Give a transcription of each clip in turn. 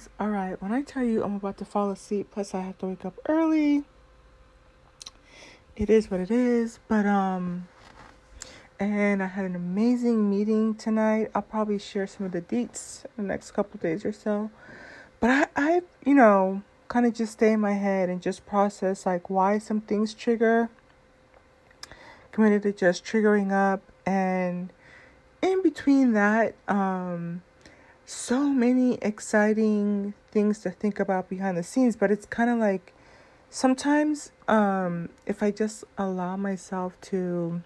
loves. All right, when I tell you I'm about to fall asleep, plus I have to wake up early. It is what it is, but um and I had an amazing meeting tonight. I'll probably share some of the deets in the next couple days or so. But I I you know, kind of just stay in my head and just process like why some things trigger committed to just triggering up and in between that um so many exciting things to think about behind the scenes, but it's kind of like sometimes um, if I just allow myself to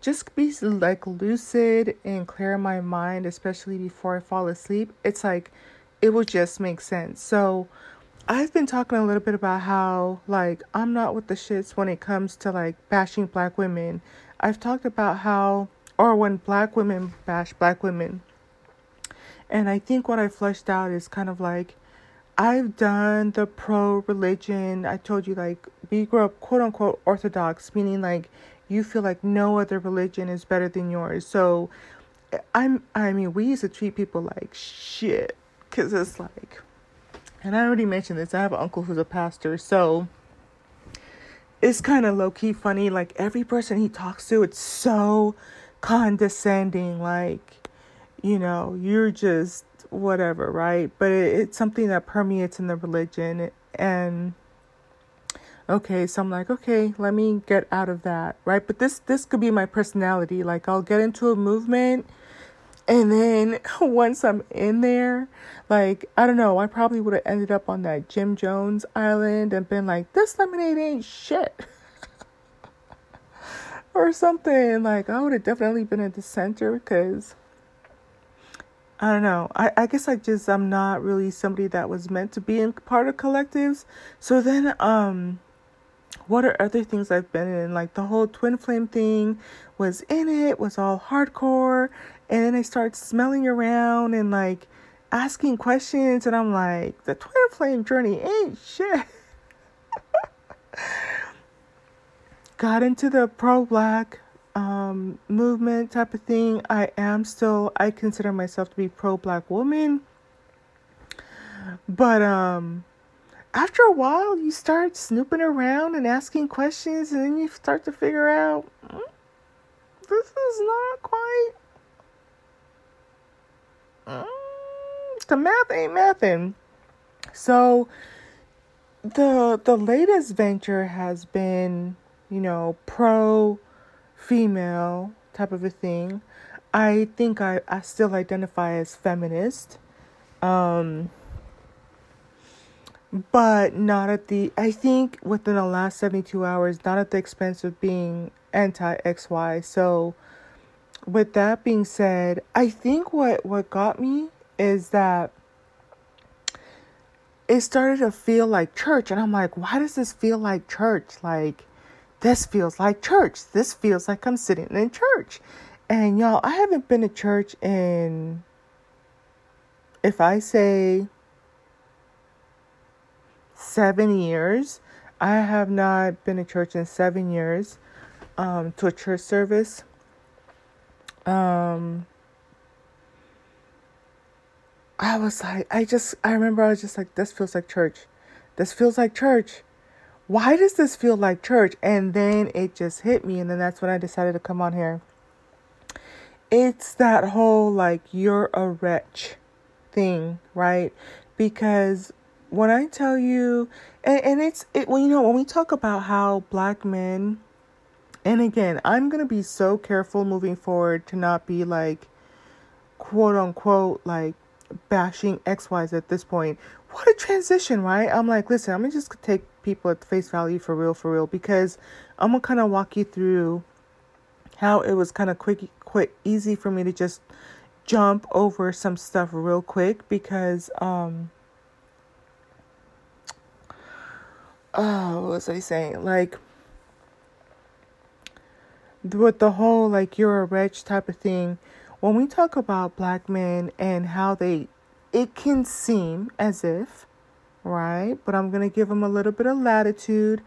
just be like lucid and clear my mind, especially before I fall asleep, it's like it will just make sense. So I've been talking a little bit about how like I'm not with the shits when it comes to like bashing black women. I've talked about how or when black women bash black women and I think what I fleshed out is kind of like I've done the pro religion. I told you like we grew up quote unquote orthodox, meaning like you feel like no other religion is better than yours. So I'm I mean we used to treat people like shit cuz it's like and I already mentioned this. I have an uncle who's a pastor. So it's kind of low key funny like every person he talks to it's so condescending like you know, you're just whatever, right? But it, it's something that permeates in the religion. And okay, so I'm like, okay, let me get out of that, right? But this this could be my personality. Like I'll get into a movement and then once I'm in there, like I don't know, I probably would have ended up on that Jim Jones island and been like, this lemonade ain't shit. or something. Like I would have definitely been at the center because I don't know. I, I guess I just I'm not really somebody that was meant to be in part of collectives. So then um what are other things I've been in? Like the whole twin flame thing was in it, was all hardcore, and then I start smelling around and like asking questions and I'm like, the twin flame journey ain't shit. Got into the pro black um, movement type of thing. I am still, I consider myself to be pro black woman. But um, after a while, you start snooping around and asking questions, and then you start to figure out hmm, this is not quite. Mm, the math ain't mathing. So the the latest venture has been, you know, pro female type of a thing. I think I, I still identify as feminist. Um, but not at the I think within the last 72 hours, not at the expense of being anti XY. So with that being said, I think what what got me is that it started to feel like church and I'm like, why does this feel like church? Like this feels like church. This feels like I'm sitting in church. And y'all, I haven't been to church in, if I say seven years, I have not been to church in seven years um, to a church service. Um, I was like, I just, I remember I was just like, this feels like church. This feels like church why does this feel like church? And then it just hit me, and then that's when I decided to come on here. It's that whole like you're a wretch thing, right? Because when I tell you, and, and it's it when you know when we talk about how black men, and again, I'm gonna be so careful moving forward to not be like, quote unquote, like bashing X Y's at this point. What a transition, right? I'm like, listen, I'm gonna just take people at face value for real, for real, because I'm gonna kind of walk you through how it was kind of quick, quick, easy for me to just jump over some stuff real quick because um oh what was I saying? Like with the whole like you're a wretch type of thing, when we talk about black men and how they it can seem as if right? But I'm going to give them a little bit of latitude.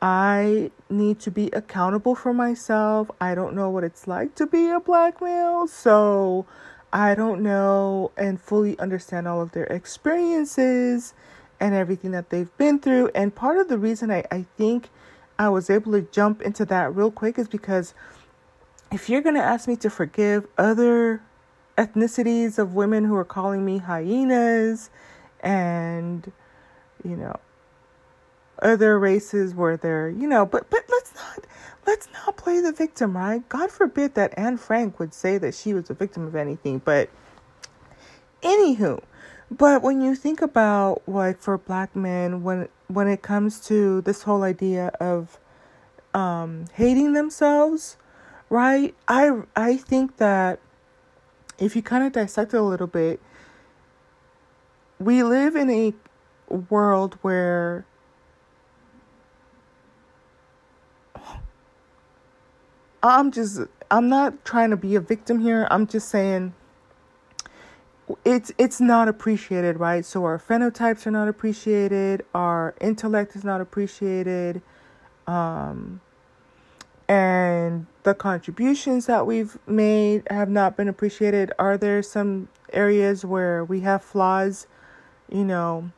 I need to be accountable for myself. I don't know what it's like to be a black male, so I don't know and fully understand all of their experiences and everything that they've been through. And part of the reason I, I think I was able to jump into that real quick is because if you're going to ask me to forgive other ethnicities of women who are calling me hyenas and, you know, other races where they're, you know, but but let's not let's not play the victim, right? God forbid that Anne Frank would say that she was a victim of anything, but anywho, but when you think about like for black men when when it comes to this whole idea of um hating themselves, right? I I think that if you kind of dissect it a little bit, we live in a world where I'm just I'm not trying to be a victim here. I'm just saying it's it's not appreciated, right? So our phenotypes are not appreciated, our intellect is not appreciated, um, and the contributions that we've made have not been appreciated. Are there some areas where we have flaws, you know,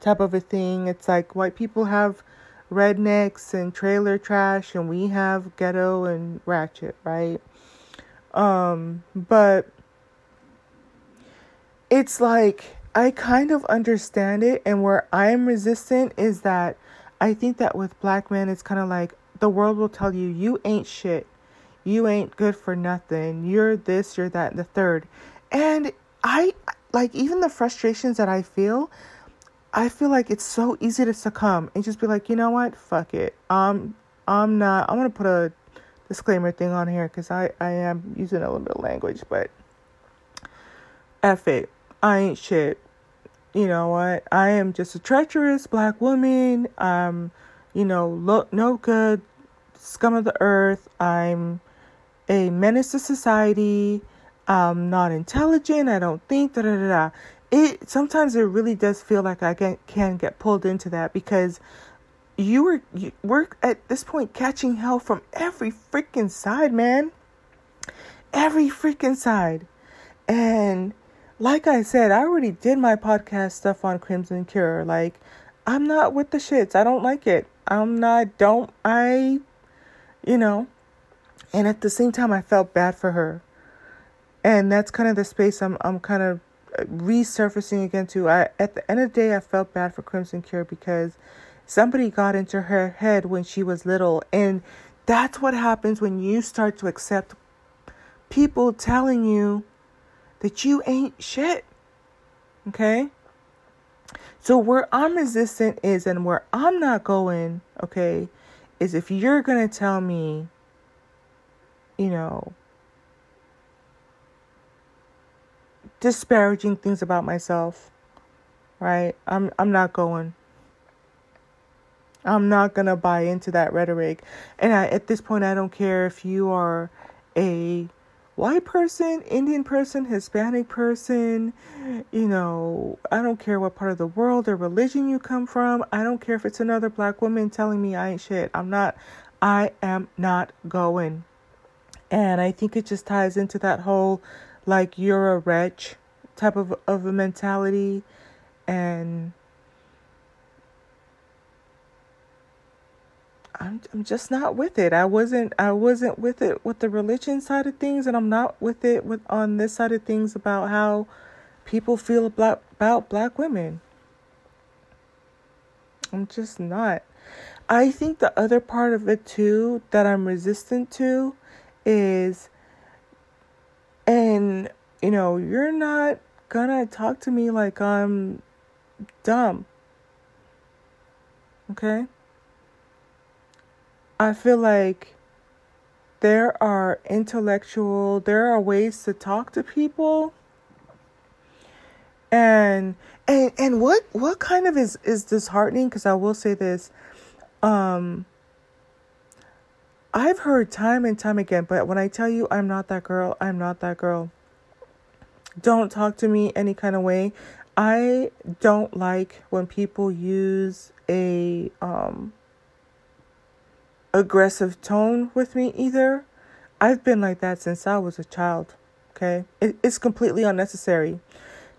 type of a thing? It's like white people have rednecks and trailer trash and we have ghetto and ratchet, right? Um, but it's like I kind of understand it and where I'm resistant is that I think that with black men it's kind of like the world will tell you you ain't shit. You ain't good for nothing. You're this, you're that, and the third. And I like even the frustrations that I feel, I feel like it's so easy to succumb and just be like, you know what, fuck it. Um, I'm not. I'm gonna put a disclaimer thing on here because I I am using a little bit of language, but f it. I ain't shit. You know what? I am just a treacherous black woman. Um, you know, look no good, scum of the earth. I'm a menace to society. I'm not intelligent. I don't think da da da da it sometimes it really does feel like I can can get pulled into that because you were you, we're at this point catching hell from every freaking side, man. Every freaking side. And like I said, I already did my podcast stuff on Crimson Cure. Like I'm not with the shits. I don't like it. I'm not don't I you know. And at the same time I felt bad for her. And that's kind of the space I'm I'm kind of resurfacing again too. I at the end of the day, I felt bad for Crimson Cure because somebody got into her head when she was little, and that's what happens when you start to accept people telling you that you ain't shit. Okay. So where I'm resistant is, and where I'm not going, okay, is if you're gonna tell me, you know, disparaging things about myself. Right? I'm I'm not going. I'm not going to buy into that rhetoric. And I, at this point I don't care if you are a white person, Indian person, Hispanic person, you know, I don't care what part of the world or religion you come from. I don't care if it's another black woman telling me I ain't shit. I'm not I am not going. And I think it just ties into that whole like you're a wretch type of, of a mentality and I'm I'm just not with it. I wasn't I wasn't with it with the religion side of things and I'm not with it with on this side of things about how people feel about about black women. I'm just not. I think the other part of it too that I'm resistant to is and, you know, you're not gonna talk to me like I'm dumb. Okay? I feel like there are intellectual, there are ways to talk to people. And and and what what kind of is is disheartening because I will say this um I've heard time and time again, but when I tell you I'm not that girl, I'm not that girl. Don't talk to me any kind of way. I don't like when people use a um aggressive tone with me either. I've been like that since I was a child. Okay, it, it's completely unnecessary,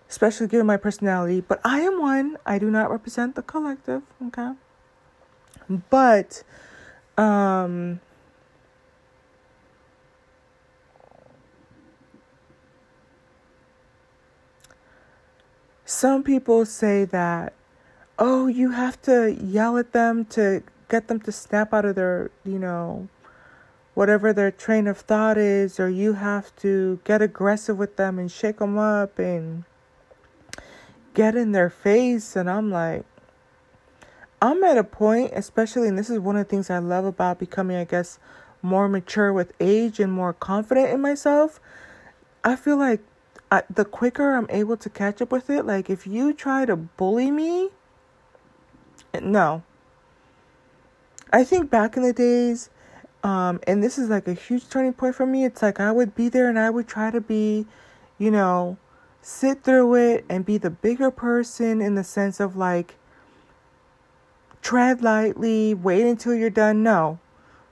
especially given my personality. But I am one. I do not represent the collective. Okay, but um. Some people say that, oh, you have to yell at them to get them to snap out of their, you know, whatever their train of thought is, or you have to get aggressive with them and shake them up and get in their face. And I'm like, I'm at a point, especially, and this is one of the things I love about becoming, I guess, more mature with age and more confident in myself. I feel like I, the quicker I'm able to catch up with it, like if you try to bully me, no, I think back in the days, um, and this is like a huge turning point for me. It's like I would be there and I would try to be, you know, sit through it and be the bigger person in the sense of like tread lightly, wait until you're done. No.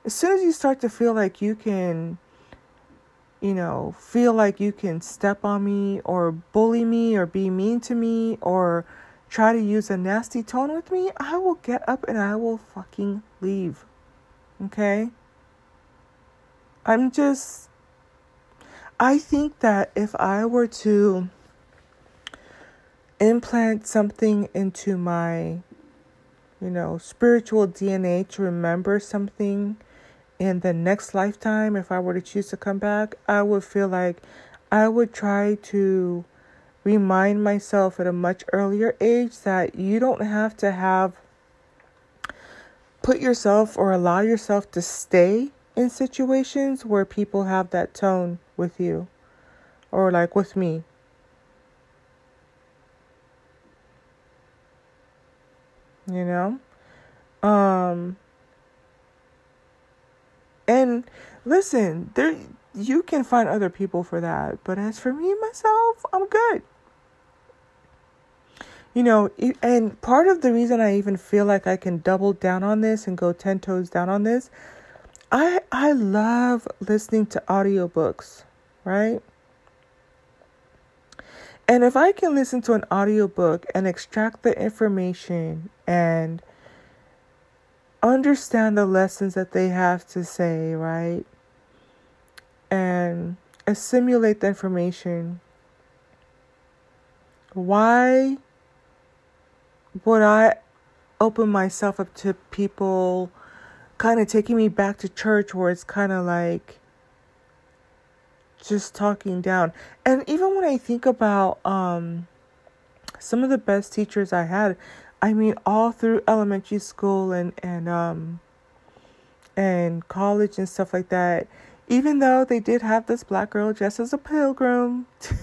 As soon as you start to feel like you can, you know, feel like you can step on me or bully me or be mean to me or try to use a nasty tone with me, I will get up and I will fucking leave. Okay? I'm just. I think that if I were to implant something into my, you know, spiritual DNA to remember something in the next lifetime, if I were to choose to come back, I would feel like I would try to remind myself at a much earlier age that you don't have to have put yourself or allow yourself to stay in situations where people have that tone with you or like with me. You know? Um and listen, there you can find other people for that, but as for me myself, I'm good you know, and part of the reason I even feel like I can double down on this and go 10 toes down on this, I I love listening to audiobooks, right? And if I can listen to an audiobook and extract the information and understand the lessons that they have to say, right? And assimilate the information, why would I open myself up to people kind of taking me back to church where it's kind of like just talking down. And even when I think about um some of the best teachers I had, I mean all through elementary school and and um and college and stuff like that, even though they did have this black girl dressed as a pilgrim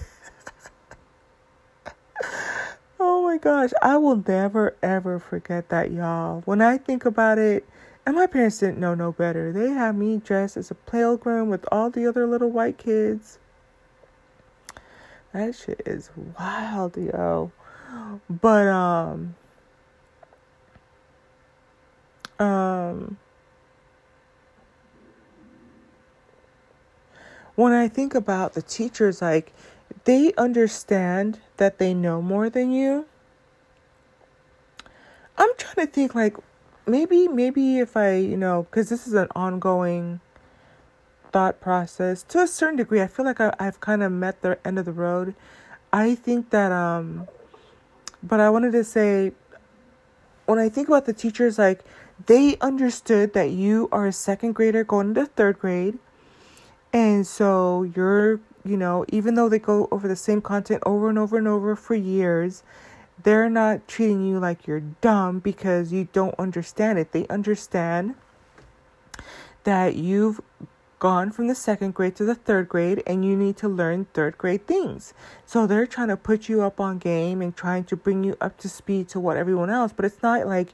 Oh my gosh, I will never ever forget that, y'all. When I think about it, and my parents didn't know no better. They had me dressed as a pilgrim with all the other little white kids. That shit is wild, yo. But um um when I think about the teachers like they understand that they know more than you. I'm trying to think like maybe maybe if I, you know, cuz this is an ongoing thought process to a certain degree. I feel like I, I've kind of met the end of the road. I think that um but I wanted to say when I think about the teachers like they understood that you are a second grader going into third grade and so you're you know, even though they go over the same content over and over and over for years, they're not treating you like you're dumb because you don't understand it. They understand that you've gone from the second grade to the third grade and you need to learn third grade things. So they're trying to put you up on game and trying to bring you up to speed to what everyone else, but it's not like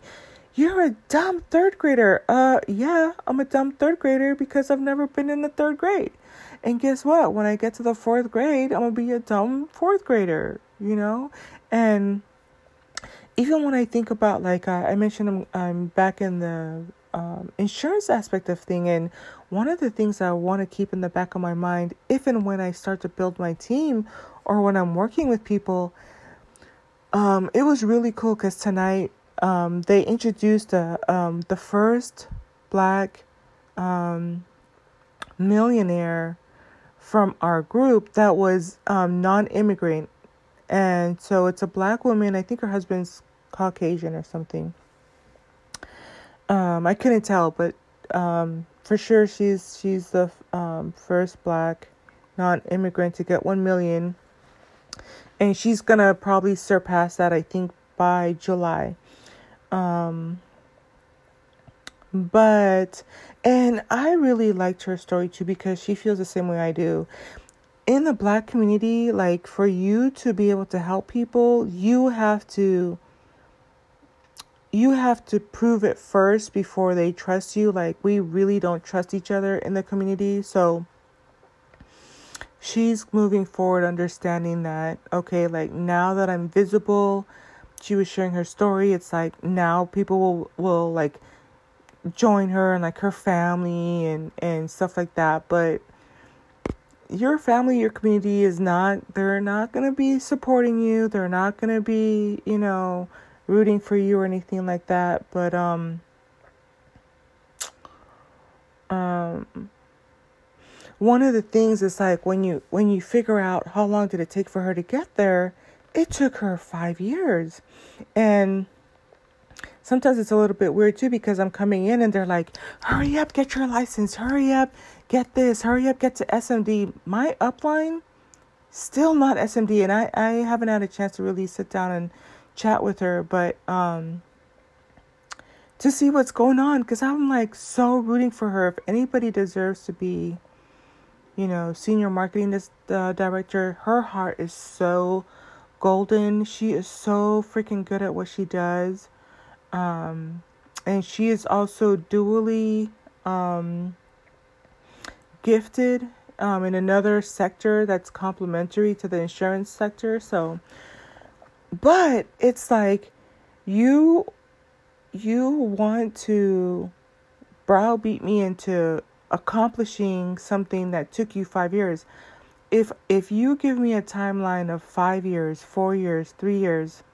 you're a dumb third grader. Uh yeah, I'm a dumb third grader because I've never been in the third grade. And guess what? When I get to the fourth grade, I'm gonna be a dumb fourth grader, you know? And even when I think about like I, I mentioned I'm I'm back in the um, insurance aspect of thing. And one of the things I want to keep in the back of my mind, if and when I start to build my team or when I'm working with people, um, it was really cool because tonight um, they introduced a, um, the first black um, millionaire from our group that was um, non immigrant. And so it's a black woman. I think her husband's Caucasian or something. Um, I couldn't tell, but um, for sure she's she's the first black non-immigrant to get 1 million and she's gonna probably surpass that i think by july um but and i really liked her story too because she feels the same way i do. In the black community like for you to be able to help people you have to you have to prove it first before they trust you. Like we really don't trust each other in the community. So she's moving forward understanding that okay like now that i'm visible she was sharing her story it's like now people will will like join her and like her family and and stuff like that but your family your community is not they're not going to be supporting you they're not going to be you know rooting for you or anything like that but um um one of the things is like when you when you figure out how long did it take for her to get there it took her five years. And sometimes it's a little bit weird too because i'm coming in and they're like hurry up get your license. Hurry up get this. Hurry up get to smd my upline still not smd and i i haven't had a chance to really sit down and chat with her but um to see what's going on because i'm like so rooting for her. If anybody deserves to be you know, senior marketing uh, director. Her heart is so golden. She is so freaking good at what she does. Um, and she is also dually um, gifted um, in another sector that's complementary to the insurance sector. So, but it's like you you want to browbeat me into accomplishing something that took you 5 years if if you give me a timeline of 5 years 4 years 3 years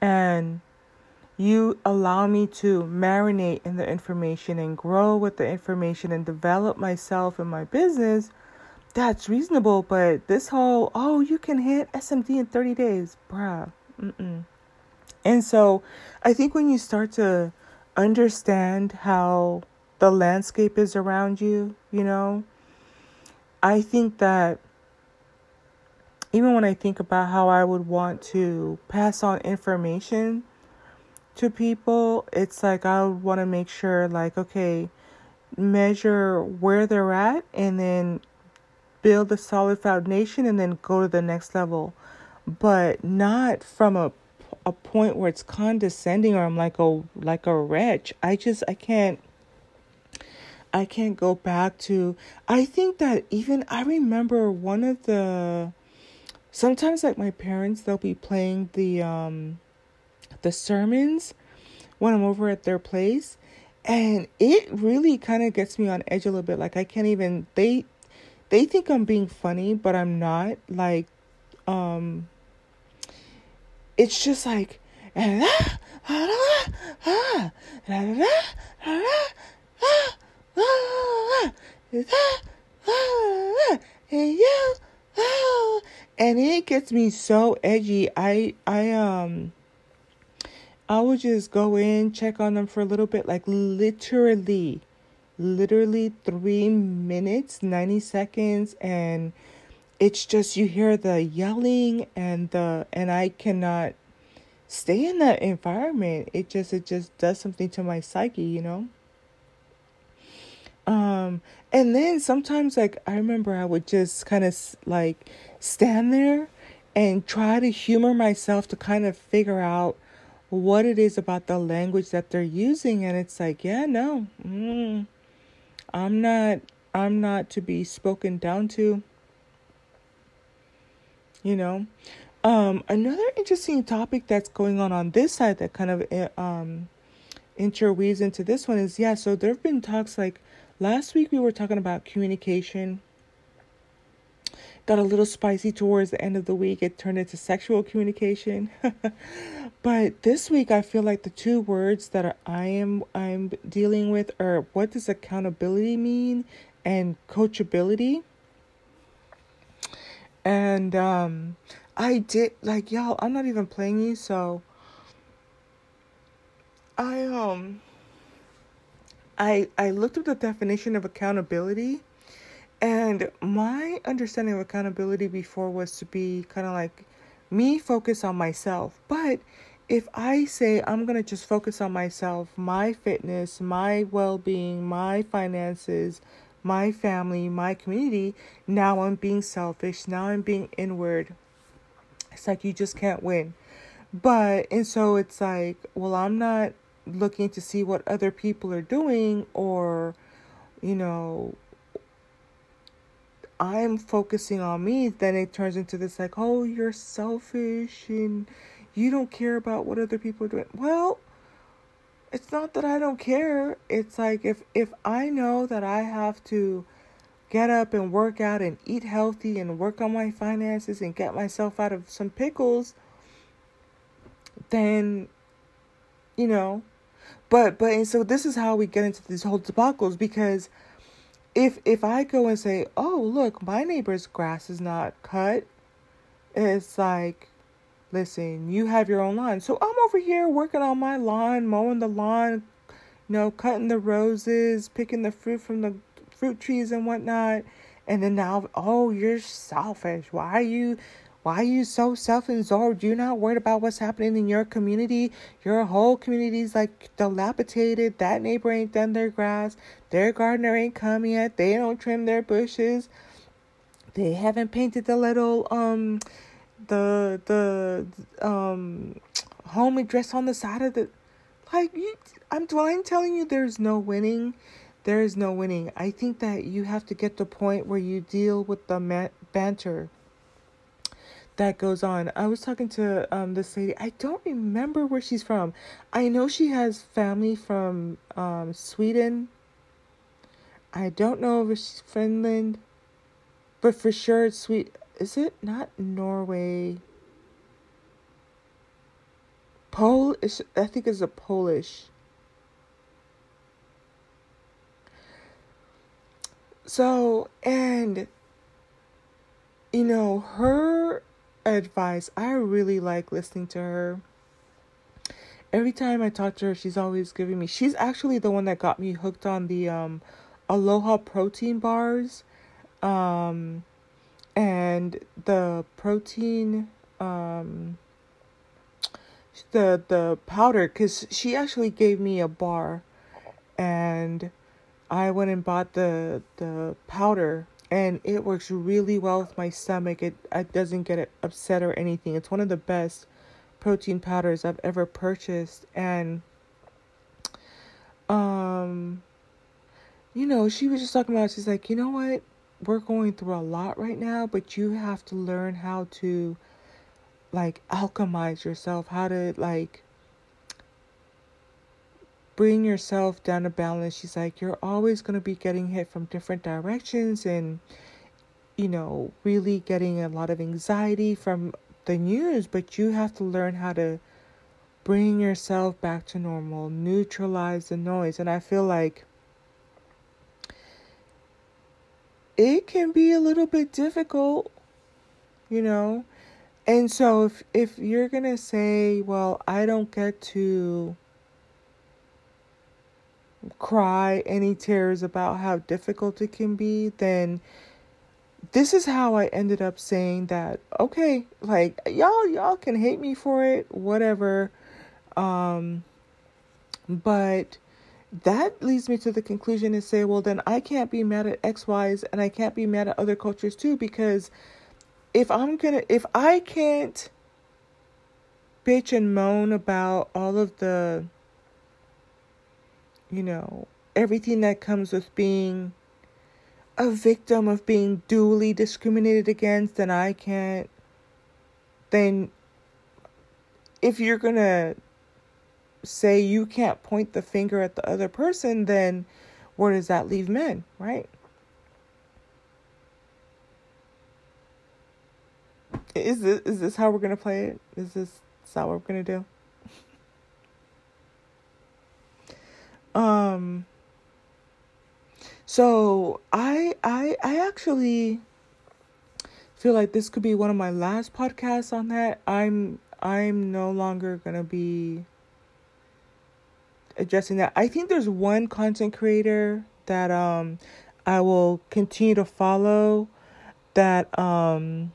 and you allow me to marinate in the information and grow with the information and develop myself and my business that's reasonable but this whole oh you can hit smd in 30 days bruh Mm-mm. and so i think when you start to understand how the landscape is around you, you know. I think that even when I think about how I would want to pass on information to people, it's like I would want to make sure, like, okay, measure where they're at and then build a solid foundation and then go to the next level, but not from a a point where it's condescending or I'm like a like a wretch. I just I can't I can't go back to I think that even I remember one of the sometimes like my parents they'll be playing the um the sermons when I'm over at their place and it really kind of gets me on edge a little bit like I can't even they they think I'm being funny but I'm not like um it's just like and and it gets me so edgy. I I um I would just go in, check on them for a little bit, like literally, literally three minutes, 90 seconds, and it's just you hear the yelling and the and I cannot stay in that environment. It just it just does something to my psyche, you know? Um, and then sometimes, like, I remember I would just kind of like stand there and try to humor myself to kind of figure out what it is about the language that they're using. And it's like, yeah, no, mm, I'm not, I'm not to be spoken down to. You know, um, another interesting topic that's going on on this side that kind of eh, um interweaves into this one is yeah, so there have been talks like last week we were talking about communication. Got a little spicy towards the end of the week. It turned into sexual communication. but this week I feel like the two words that are, I am I'm dealing with are what does accountability mean and coachability. And um I did like y'all, I'm not even playing you, so I um I I looked up the definition of accountability and my understanding of accountability before was to be kind of like me focus on myself. But if I say I'm going to just focus on myself, my fitness, my well-being, my finances, my family, my community, now I'm being selfish. Now I'm being inward. It's like you just can't win. But and so it's like, well, I'm not looking to see what other people are doing or you know I'm focusing on me, then it turns into this like, oh, you're selfish and you don't care about what other people are doing. Well, it's not that I don't care. It's like if if I know that I have to get up and work out and eat healthy and work on my finances and get myself out of some pickles, then you know, but but and so this is how we get into these whole debacles because if if I go and say, "Oh, look, my neighbor's grass is not cut," it's like, listen, you have your own lawn. So I'm over here working on my lawn, mowing the lawn, you know, cutting the roses, picking the fruit from the fruit trees and whatnot. And then now, oh, you're selfish. Why are you why are you so self absorbed? You're not worried about what's happening in your community. Your whole community's like dilapidated. That neighbor ain't done their grass. Their gardener ain't come yet. They don't trim their bushes. They haven't painted the little um the the um home address on the side of the like you I'm I'm telling you there's no winning. There is no winning. I think that you have to get to the point where you deal with the banter that goes on. I was talking to um this lady. I don't remember where she's from. I know she has family from um Sweden. I don't know if it's Finland, but for sure it's sweet. Is it not Norway? Pole is I think it's a Polish. So and you know her advice. I really like listening to her. Every time I talk to her, she's always giving me. She's actually the one that got me hooked on the um, Aloha protein bars, um, and the protein um, the the powder. Cause she actually gave me a bar, and I went and bought the the powder and it works really well with my stomach. It it doesn't get upset or anything. It's one of the best protein powders I've ever purchased and um you know, she was just talking about she's like, "You know what? We're going through a lot right now, but you have to learn how to like alchemize yourself, how to like bring yourself down to balance. She's like, you're always going to be getting hit from different directions and, you know, really getting a lot of anxiety from the news, but you have to learn how to bring yourself back to normal, neutralize the noise. And I feel like it can be a little bit difficult, you know. And so if if you're going to say, well, I don't get to cry any tears about how difficult it can be, then this is how I ended up saying that okay, like y'all y'all can hate me for it, whatever. Um but that leads me to the conclusion to say, well then I can't be mad at X, Y's and I can't be mad at other cultures too because if I'm gonna if I can't bitch and moan about all of the you know, everything that comes with being a victim of being duly discriminated against, then I can't, then if you're gonna say you can't point the finger at the other person, then where does that leave men, right? Is this is this how we're gonna play it? Is this is that what we're gonna do? Um so I I I actually feel like this could be one of my last podcasts on that. I'm I'm no longer going to be addressing that. I think there's one content creator that um I will continue to follow that um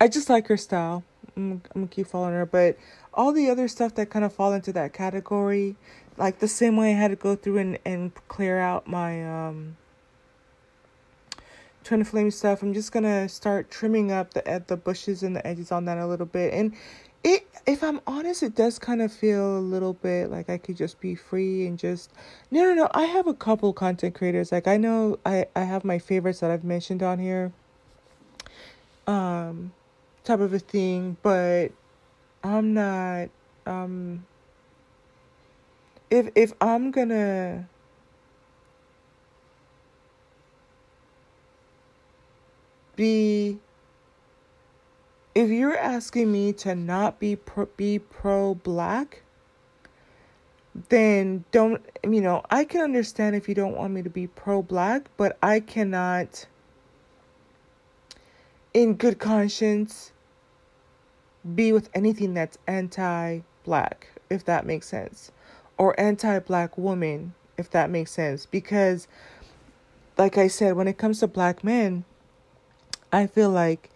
I just like her style. I'm, I'm gonna keep following her, but all the other stuff that kind of fall into that category, like the same way I had to go through and, and clear out my um twin flame stuff, I'm just gonna start trimming up the at the bushes and the edges on that a little bit. And it if I'm honest, it does kind of feel a little bit like I could just be free and just no no no. I have a couple content creators. Like I know I, I have my favorites that I've mentioned on here. Um type of a thing, but I'm not um if if I'm gonna be if you're asking me to not be pro, be pro black then don't you know I can understand if you don't want me to be pro black but I cannot in good conscience be with anything that's anti black, if that makes sense, or anti black woman, if that makes sense. Because, like I said, when it comes to black men, I feel like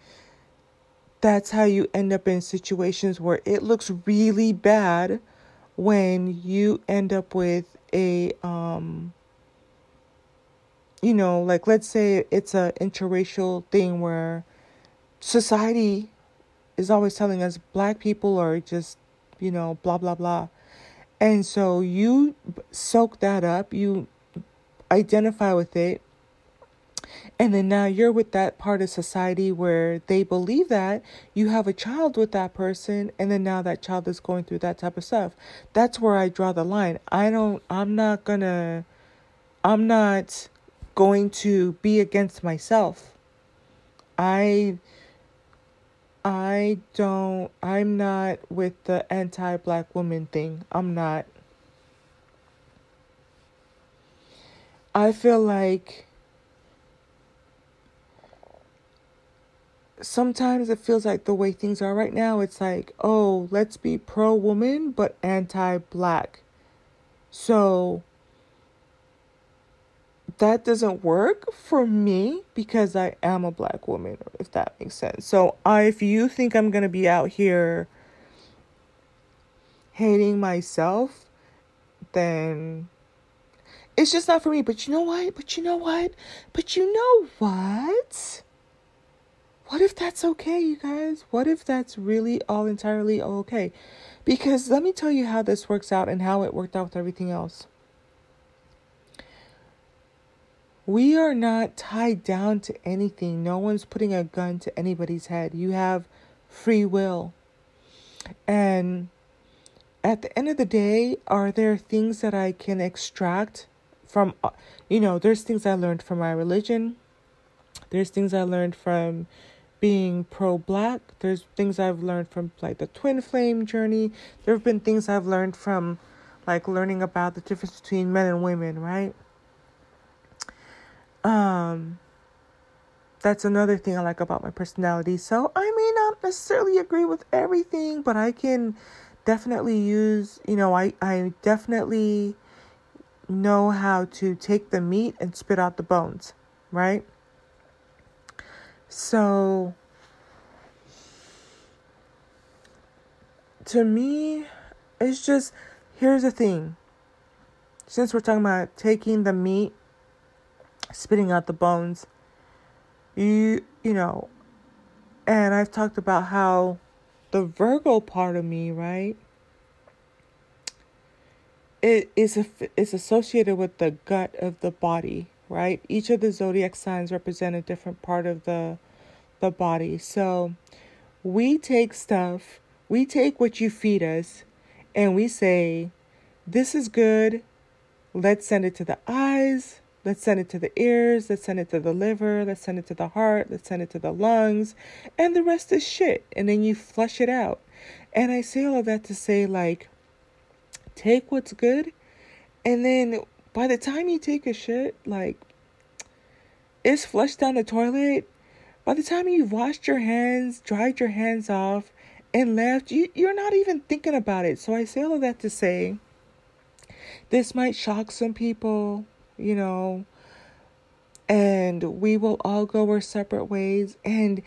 that's how you end up in situations where it looks really bad when you end up with a um you know like let's say it's a interracial thing where society is always telling us black people are just, you know, blah, blah, blah. And so you soak that up, you identify with it, and then now you're with that part of society where they believe that you have a child with that person, and then now that child is going through that type of stuff. That's where I draw the line. I don't, I'm not gonna, I'm not going to be against myself. I I don't, I'm not with the anti black woman thing. I'm not. I feel like sometimes it feels like the way things are right now, it's like, oh, let's be pro woman but anti black. So that doesn't work for me because I am a black woman, if that makes sense. So, I, if you think I'm going to be out here hating myself, then it's just not for me. But you know what? But you know what? But you know what? What if that's okay, you guys? What if that's really all entirely okay? Because let me tell you how this works out and how it worked out with everything else. We are not tied down to anything. No one's putting a gun to anybody's head. You have free will. And at the end of the day, are there things that I can extract from, uh, you know, there's things I learned from my religion. There's things I learned from being pro black. There's things I've learned from like the twin flame journey. There have been things I've learned from like learning about the difference between men and women, right? Um, that's another thing I like about my personality. So I may not necessarily agree with everything, but I can definitely use, you know, I, I definitely know how to take the meat and spit out the bones, right? So to me, it's just here's the thing. Since we're talking about taking the meat spitting out the bones. You, you know, and I've talked about how the Virgo part of me, right? It is is associated with the gut of the body, right? Each of the zodiac signs represent a different part of the the body. So we take stuff, we take what you feed us, and we say, This is good. Let's send it to the eyes. Let's send it to the ears. Let's send it to the liver. Let's send it to the heart. Let's send it to the lungs. And the rest is shit. And then you flush it out. And I say all of that to say, like, take what's good. And then by the time you take a shit, like, it's flushed down the toilet. By the time you've washed your hands, dried your hands off, and left, you, you're not even thinking about it. So I say all of that to say this might shock some people, you know, and we will all go our separate ways. And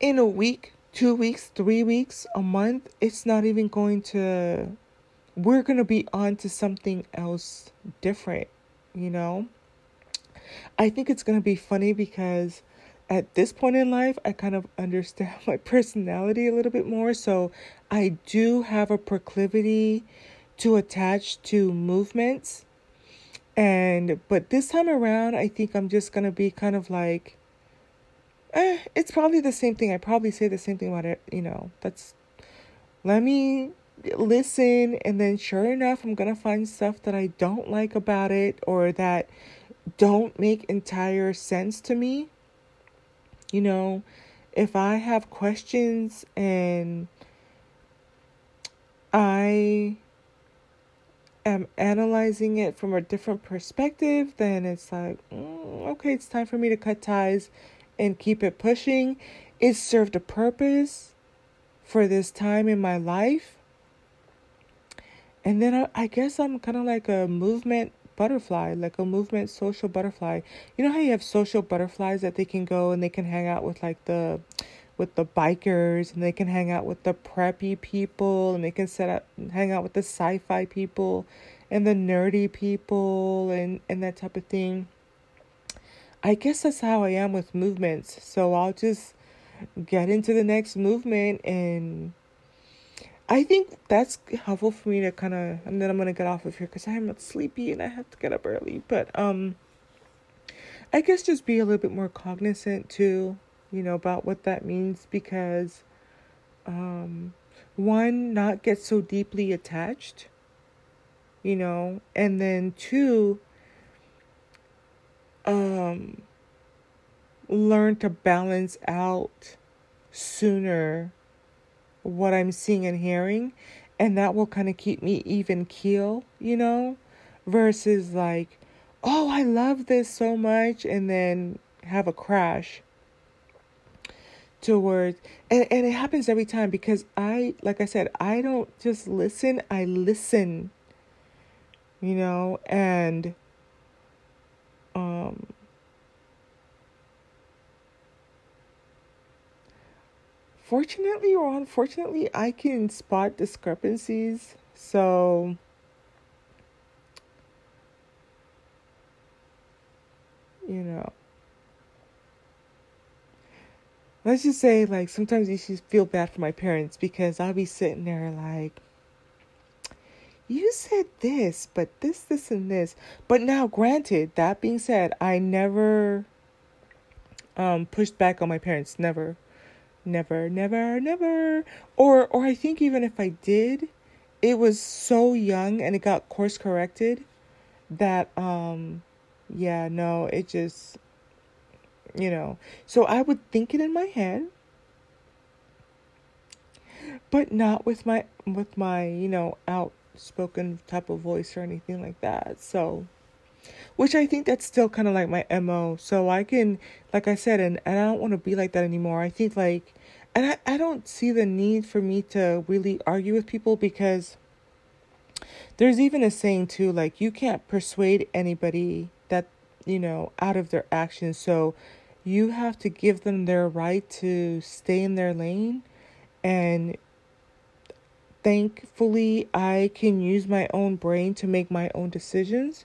in a week, two weeks, three weeks, a month, it's not even going to, we're going to be on to something else different, you know? I think it's going to be funny because at this point in life, I kind of understand my personality a little bit more. So I do have a proclivity to attach to movements. And, but this time around, I think I'm just to be kind of like, eh, it's probably the same thing. I probably say the same thing about it, you know, that's, let me listen. And then sure enough, I'm to find stuff that I don't like about it or that don't make entire sense to me. You know, if I have questions and I am analyzing it from a different perspective, then it's like, mm, okay, it's time for me to cut ties and keep it pushing. It served a purpose for this time in my life. And then I, I guess I'm kind of like a movement butterfly, like a movement social butterfly. You know how you have social butterflies that they can go and they can hang out with like the with the bikers and they can hang out with the preppy people and they can set up hang out with the sci-fi people and the nerdy people and and that type of thing. I guess that's how I am with movements. So I'll just get into the next movement and I think that's helpful for me to kind of, and then I'm gonna get off of here because I'm not sleepy and I have to get up early. But um, I guess just be a little bit more cognizant too, you know, about what that means because, um, one, not get so deeply attached, you know, and then two, um, learn to balance out sooner what I'm seeing and hearing, and that will kind of keep me even keel, you know, versus like, oh, I love this so much, and then have a crash towards and, and it happens every time because I like I said, I don't just listen, I listen. You know, and um fortunately or unfortunately, I can spot discrepancies. So, you know, let's just say, like, sometimes you should feel bad for my parents because I'll be sitting there like, you said this, but this, this, and this. But now, granted, that being said, I never um, pushed back on my parents, never. Never never never. Or or i think even if i did it was so young and it got course corrected that um yeah no it just you know so i would think it in my head but not with my with my you know outspoken type of voice or anything like that so which I think that's still kind of like my MO. So I can, like I said, and, and I don't want to be like that anymore. I think like, and I, I don't see the need for me to really argue with people because there's even a saying too, like you can't persuade anybody that, you know, out of their actions. So you have to give them their right to stay in their lane and thankfully I can use my own brain to make my own decisions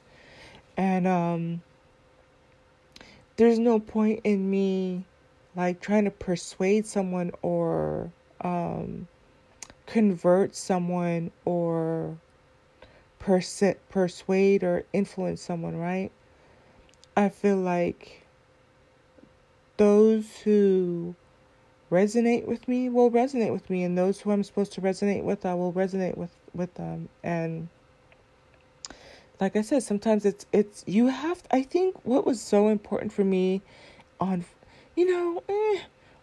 and um there's no point in me like trying to persuade someone or um convert someone or persuade or influence someone, right? I feel like those who resonate with me will resonate with me and those who I'm supposed to resonate with I will resonate with with them. And like I said sometimes it's it's you have I think what was so important for me on you know eh,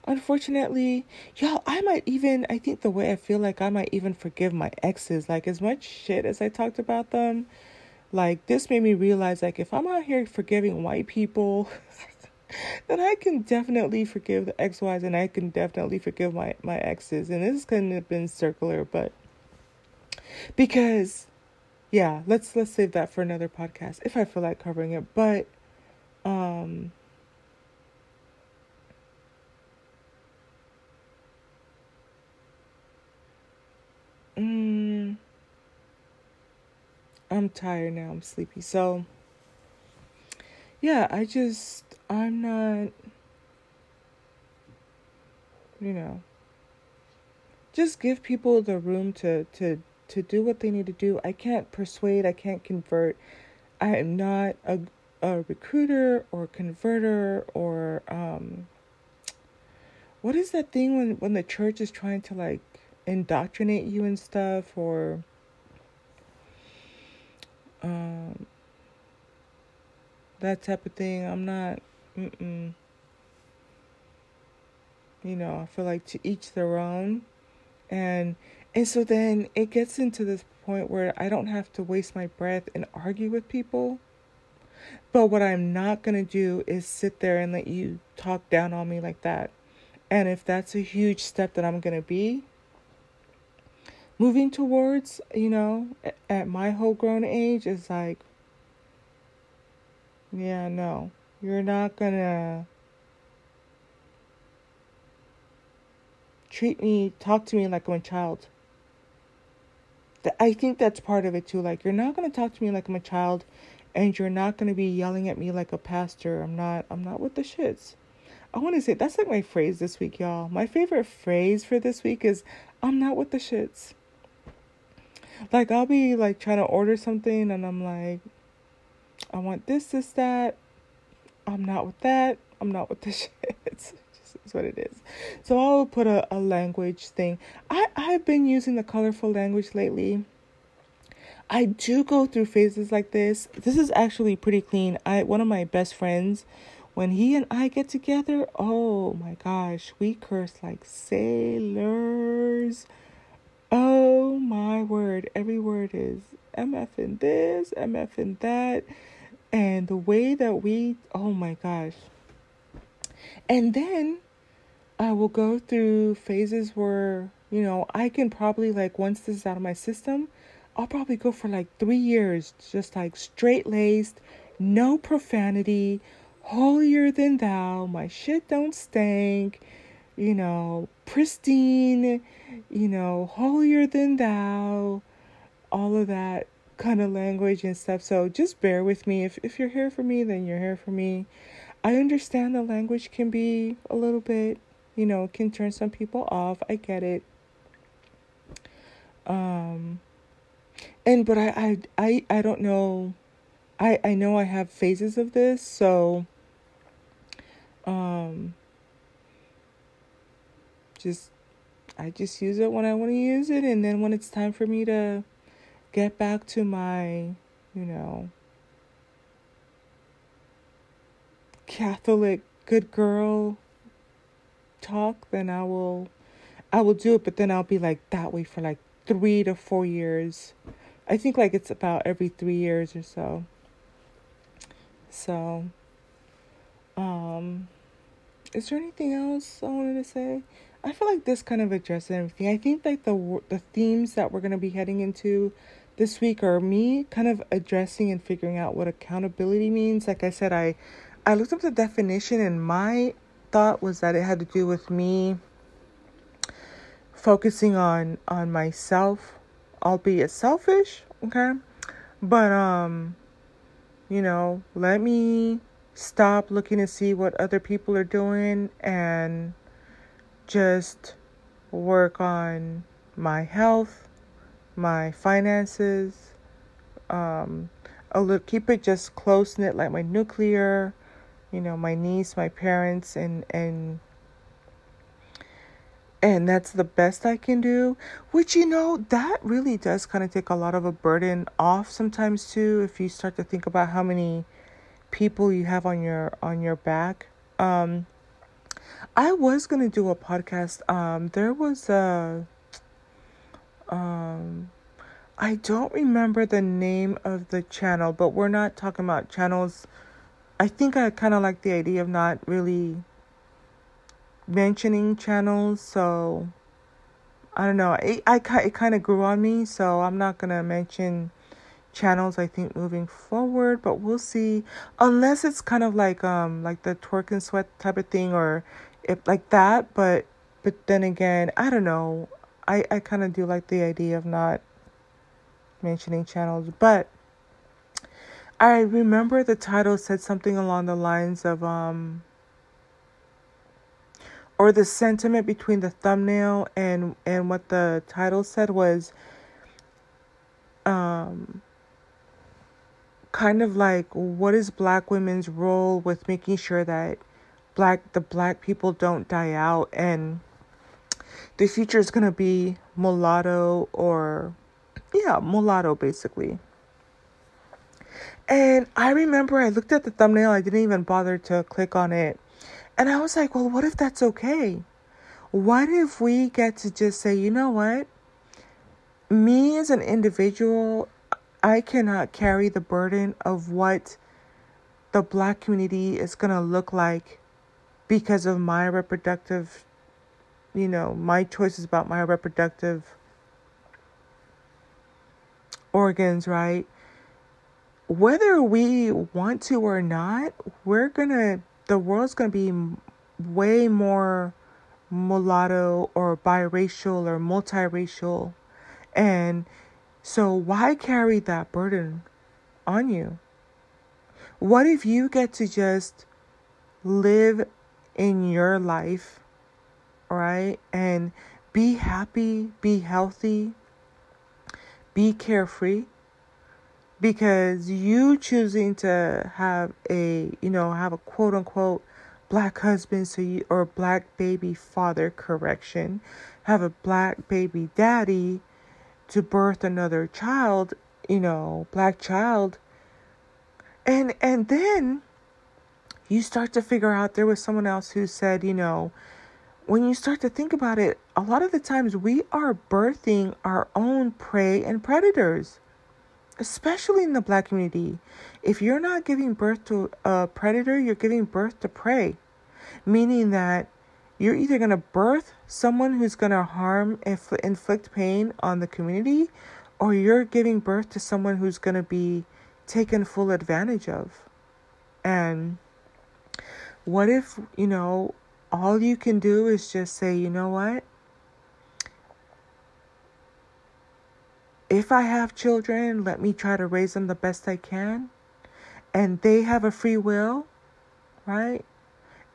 unfortunately y'all I might even I think the way I feel like I might even forgive my exes. Like as much shit as I talked about them like this made me realize like if I'm out here forgiving white people then I can definitely forgive the XYs and I can definitely forgive my, my exes. And this couldn't have been circular, but because yeah, let's let's save that for another podcast if I feel like covering it. But um mm, I'm tired now, I'm sleepy. So yeah, I just I'm not, you know, just give people the room to, to, to do what they need to do. I can't persuade, I can't convert. I am not a, a recruiter or converter or, um, what is that thing when, when the church is trying to like indoctrinate you and stuff or, um, that type of thing. I'm not Mm-mm. You know, I feel like to each their own. And and so then it gets into this point where I don't have to waste my breath and argue with people. But what I'm not going to do is sit there and let you talk down on me like that. And if that's a huge step that I'm going to be moving towards, you know, at my whole grown age is like yeah, no. You're not gonna treat me, talk to me like I'm a child. I think that's part of it too. Like, you're not gonna talk to me like I'm a child, and you're not gonna be yelling at me like a pastor. I'm not. I'm not with the shits. I want to say that's like my phrase this week, y'all. My favorite phrase for this week is "I'm not with the shits." Like, I'll be like trying to order something, and I'm like, I want this, this, that. I'm not with that. I'm not with the shit. It's just what it is. So I'll put a, a language thing. I, I've been using the colorful language lately. I do go through phases like this. This is actually pretty clean. I one of my best friends, when he and I get together, oh my gosh, we curse like sailors. Oh my word. Every word is MF in this, MF in that and the way that we oh my gosh. And then i will go through phases where you know i can probably like once this is out of my system i'll probably go for like three years just like straight laced no profanity holier than thou my shit don't stink you know pristine you know holier than thou all of that kind of language and stuff. So just bear with me. If if you're here for me, then you're here for me. I understand the language can be a little bit, you know, can turn some people off. I get it. Um and but I I I, I don't know. I I know I have phases of this, so um just I just use it when I want to use it and then when it's time for me to get back to my, you know, Catholic good girl talk, then I will I will do it, but then I'll be like that way for like 3 to 4 years. I think like it's about every 3 years or so. So um is there anything else I wanted to say? I feel like this kind of addresses everything. I think like the the themes that we're going to be heading into this week are me kind of addressing and figuring out what accountability means. Like I said, I I looked up the definition and my thought was that it had to do with me focusing on on myself, albeit selfish, okay? But um you know, let me stop looking to see what other people are doing and just work on my health my finances. Um, a little, keep it just close knit, like my nuclear, you know, my niece, my parents, and and and that's the best I can do. Which, you know, that really does kind of take a lot of a burden off sometimes too, if you start to think about how many people you have on your on your back. Um I was gonna do a podcast. Um there was a um I don't remember the name of the channel, but we're not talking about channels. I think I kind of like the idea of not really mentioning channels, so I don't know. It, I it kind of grew on me, so I'm not gonna mention channels. I think moving forward, but we'll see. Unless it's kind of like um like the twerk and sweat type of thing, or if like that. But but then again, I don't know. I I kind of do like the idea of not mentioning channels, but. I remember the title said something along the lines of um or the sentiment between the thumbnail and and what the title said was um kind of like what is black women's role with making sure that black the black people don't die out and the future is going to be mulatto or yeah mulatto basically and i remember i looked at the thumbnail i didn't even bother to click on it and I was like, well, what if that's okay? What if we get to just say, you know what? Me as an individual, I cannot carry the burden of what the black community is going to look like because of my reproductive, you know, my choices about my reproductive organs, right? Whether we want to or not, we're to the world's to be way more mulatto or biracial or multiracial. And so, why carry that burden on you? What if you get to just live in your life, right? And be happy, be healthy, be carefree, because you choosing to have a you know have a quote unquote black husband so you or black baby father correction have a black baby daddy to birth another child you know black child and and then you start to figure out there was someone else who said you know when you start to think about it a lot of the times we are birthing our own prey and predators especially in the black community, if you're not giving birth to a predator, you're giving birth to prey, meaning that you're either going to birth someone who's going to harm, infl- inflict pain on the community, or you're giving birth to someone who's going to be taken full advantage of. And what if, you know, all you can do is just say, you know what? if I have children, let me try to raise them the best I can. And they have a free will, right?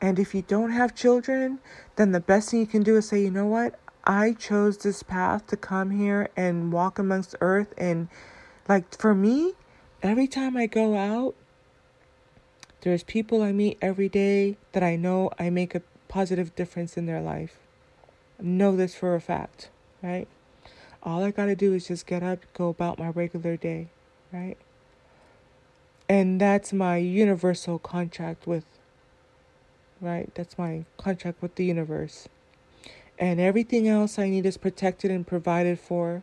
And if you don't have children, then the best thing you can do is say, you know what? I chose this path to come here and walk amongst earth. And like for me, every time I go out, there's people I meet every day that I know I make a positive difference in their life. Know this for a fact, right? All I got to do is just get up, go about my regular day, right? And that's my universal contract with, right? That's my contract with the universe. And everything else I need is protected and provided for,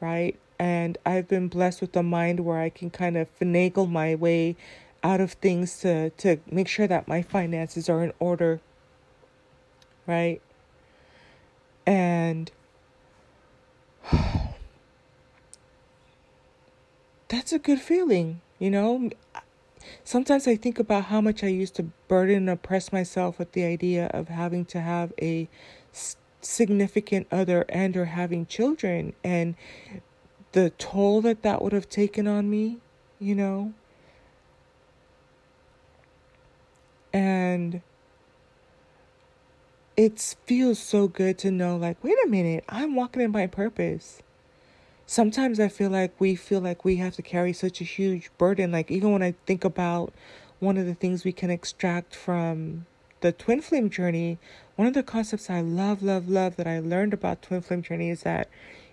right? And I've been blessed with a mind where I can kind of finagle my way out of things to, to make sure that my finances are in order, right? And that's a good feeling, you know? Sometimes I think about how much I used to burden and oppress myself with the idea of having to have a significant other and or having children and the toll that that would have taken on me, you know? And it feels so good to know, like, wait a minute, I'm walking in my purpose. Sometimes I feel like we feel like we have to carry such a huge burden. Like, even when I think about one of the things we can extract from the twin flame journey, one of the concepts I love, love, love that I learned about Twin Flame Journey is that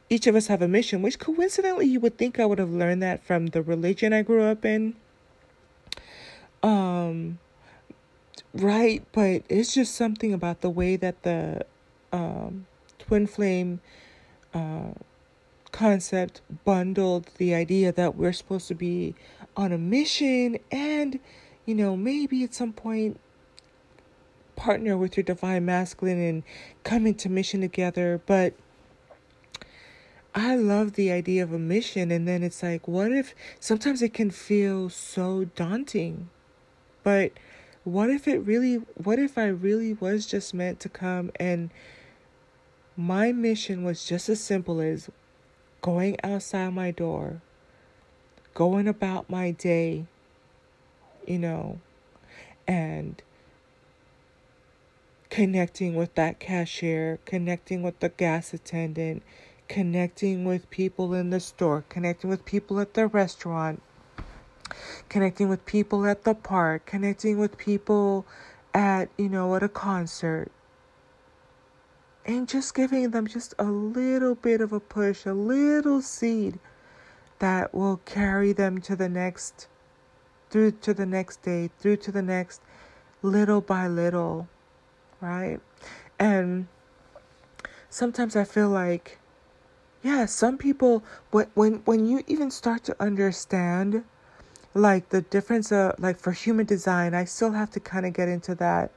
each of us have a mission, which coincidentally you would think I would have learned that from the religion I grew up in. Um, right, but it's just something about the way that the um, twin flame uh, concept bundled the idea that we're supposed to be on a mission and, you know, maybe at some point partner with your divine masculine and come into mission together. But I love the idea of a mission. And then it's like, what if sometimes it can feel so daunting? But what if it really, what if I really was just meant to come and my mission was just as simple as going outside my door, going about my day, you know, and connecting with that cashier, connecting with the gas attendant, connecting with people in the store, connecting with people at the restaurant, connecting with people at the park, connecting with people at, you know, at a concert. And just giving them just a little bit of a push, a little seed that will carry them to the next, through to the next day, through to the next, little by little, right? And sometimes I feel like, yeah, some people, when, when, when you even start to understand like the difference of like for human design i still have to kind of get into that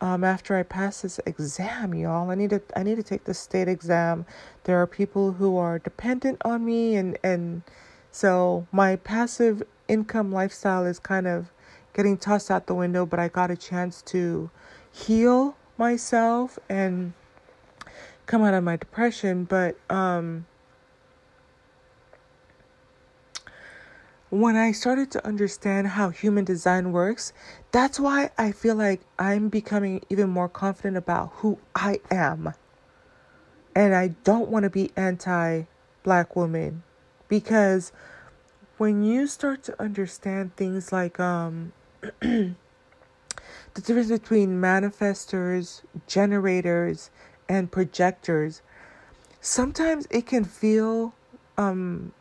um, after i pass this exam y'all. I need to i need to take the state exam. There are people who are dependent on me and and so my passive income lifestyle is kind of getting tossed out the window but i got a chance to heal myself and come out of my depression. But um when I started to understand how human design works, that's why I feel like I'm becoming even more confident about who I am. And I don't want to be anti black woman because when you start to understand things like um the difference between manifestors, generators, and projectors, sometimes it can feel um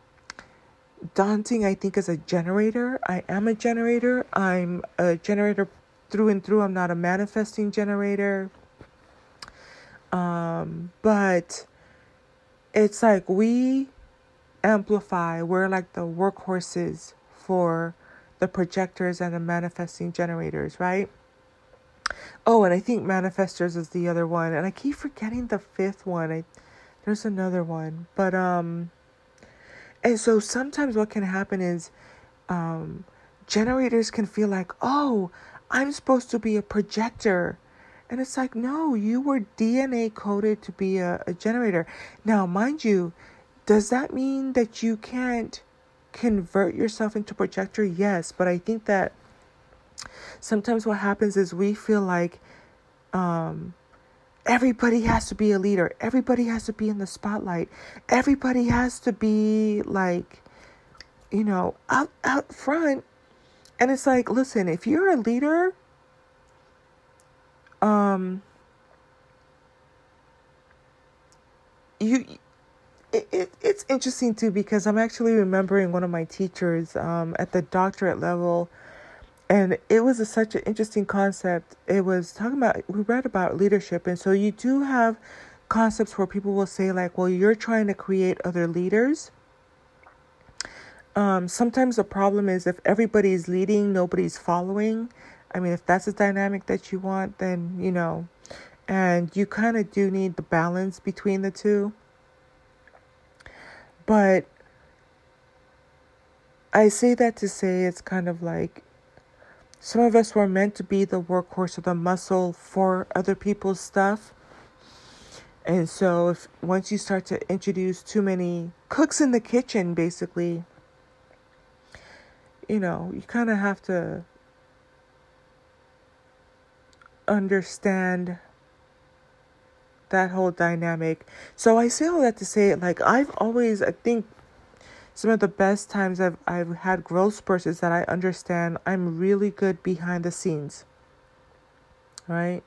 daunting, I think, as a generator. I am a generator. I'm a generator through and through. I'm not a manifesting generator. Um, but it's like we amplify, we're like the workhorses for the projectors and the manifesting generators, right? Oh, and I think manifestors is the other one, and I keep forgetting the fifth one. I there's another one, but um and so sometimes what can happen is um, generators can feel like, oh, I'm supposed to be a projector. And it's like, no, you were DNA coded to be a, a generator. Now, mind you, does that mean that you can't convert yourself into projector? Yes, but I think that sometimes what happens is we feel like um, everybody has to be a leader. Everybody has to be in the spotlight. Everybody has to be like, you know, out out front. And it's like, listen, if you're a leader, um, you, it, it it's interesting too because I'm actually remembering one of my teachers um at the doctorate level and it was a, such an interesting concept. It was talking about we read about leadership, and so you do have concepts where people will say like, "Well, you're trying to create other leaders." Um, sometimes the problem is if everybody's leading, nobody's following. I mean, if that's the dynamic that you want, then you know, and you kind of do need the balance between the two. But I say that to say it's kind of like some of us were meant to be the workhorse or the muscle for other people's stuff. And so if once you start to introduce too many cooks in the kitchen basically, you know, you kind of have to understand that whole dynamic. So I say all that to say like I've always I think some of the best times I've I've had growth spurts is that I understand I'm really good behind the scenes. Right?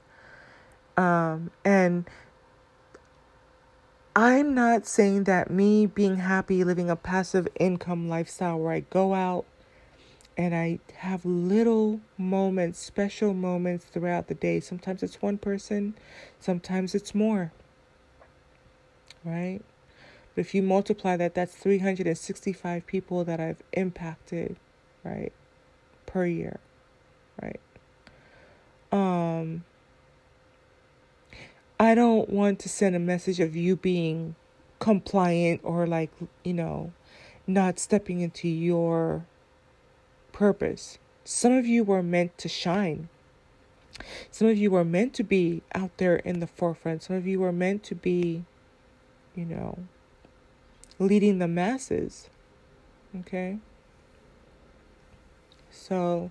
Um, and I'm not saying that me being happy living a passive income lifestyle where I go out and I have little moments, special moments throughout the day. Sometimes it's one person, sometimes it's more. Right? But if you multiply that, that's 365 people that I've impacted, right? Per year, right? Um, I don't want to send a message of you being compliant or like, you know, not stepping into your purpose. Some of you were meant to shine. Some of you were meant to be out there in the forefront. Some of you were meant to be, you know, leading the masses. Okay? So,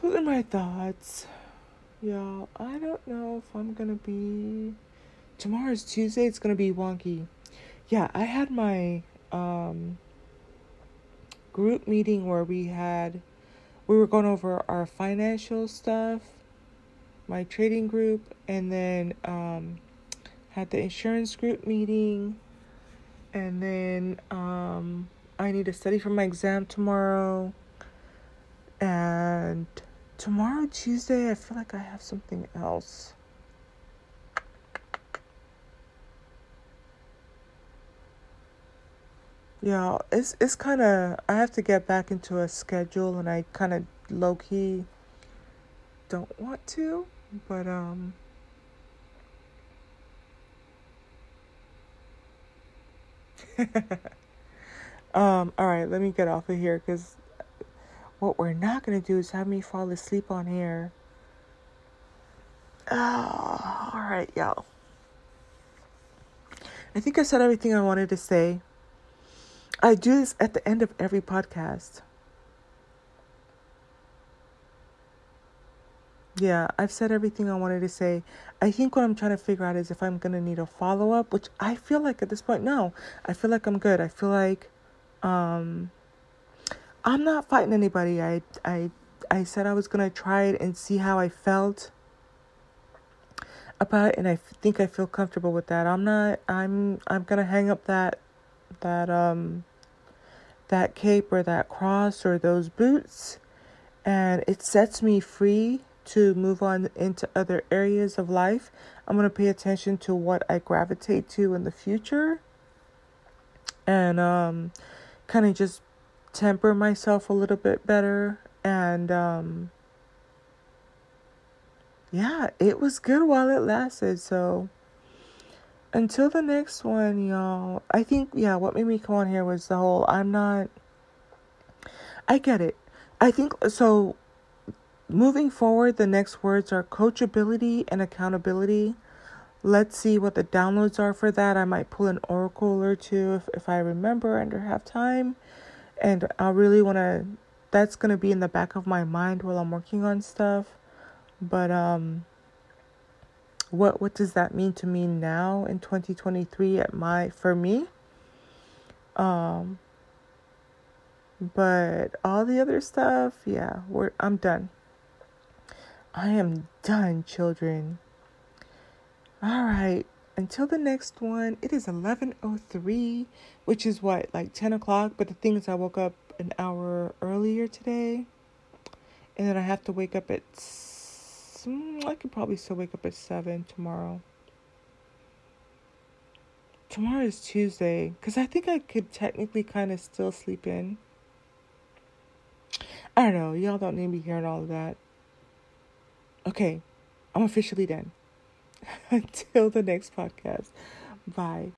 those are my thoughts. Y'all, I don't know if I'm gonna be. Tomorrow's Tuesday, it's gonna be wonky. Yeah, I had my um, group meeting where we had. We were going over our financial stuff, my trading group, and then um, had the insurance group meeting and then um, I need to study for my exam tomorrow. And tomorrow, Tuesday, I feel like I have something else. Yeah, it's it's kind of I have to get back into a schedule, and I kind of low key don't want to, but um. um, all right, let me get off of here because what we're not going to do is have me fall asleep on here. Oh, all right, y'all. I think I said everything I wanted to say. I do this at the end of every podcast. Yeah, I've said everything I wanted to say. I think what I'm trying to figure out is if I'm going to need a follow up, which I feel like at this point, no. I feel like I'm good. I feel like um, I'm not fighting anybody. I, I, I said I was going to try it and see how I felt about it and I think I feel comfortable with that. I'm not I'm I'm going to hang up that that um that cape or that cross or those boots and it sets me free to move on into other areas of life. I'm going to pay attention to what I gravitate to in the future and um, kind of just temper myself a little bit better. And um, yeah, it was good while it lasted. So until the next one, y'all, I think, yeah, what made me come on here was the whole I'm not. I get it. I think so Moving forward, the next words are coachability and accountability. Let's see what the downloads are for that. I might pull an oracle or two if, if I remember and have time. And I really want to, that's going to be in the back of my mind while I'm working on stuff. But, um, what what does that mean to me now in 2023 at my for me um but all the other stuff yeah we're i'm done I am done, children. All right. Until the next one, it is 11.03, which is what, like 10 o'clock? But the thing is, I woke up an hour earlier today. And then I have to wake up at... Mm, I could probably still wake up at 7 tomorrow. Tomorrow is Tuesday. Because I think I could technically kind of still sleep in. I don't know. Y'all don't need me hearing all of that. Okay, I'm officially done. Until the next podcast. Bye.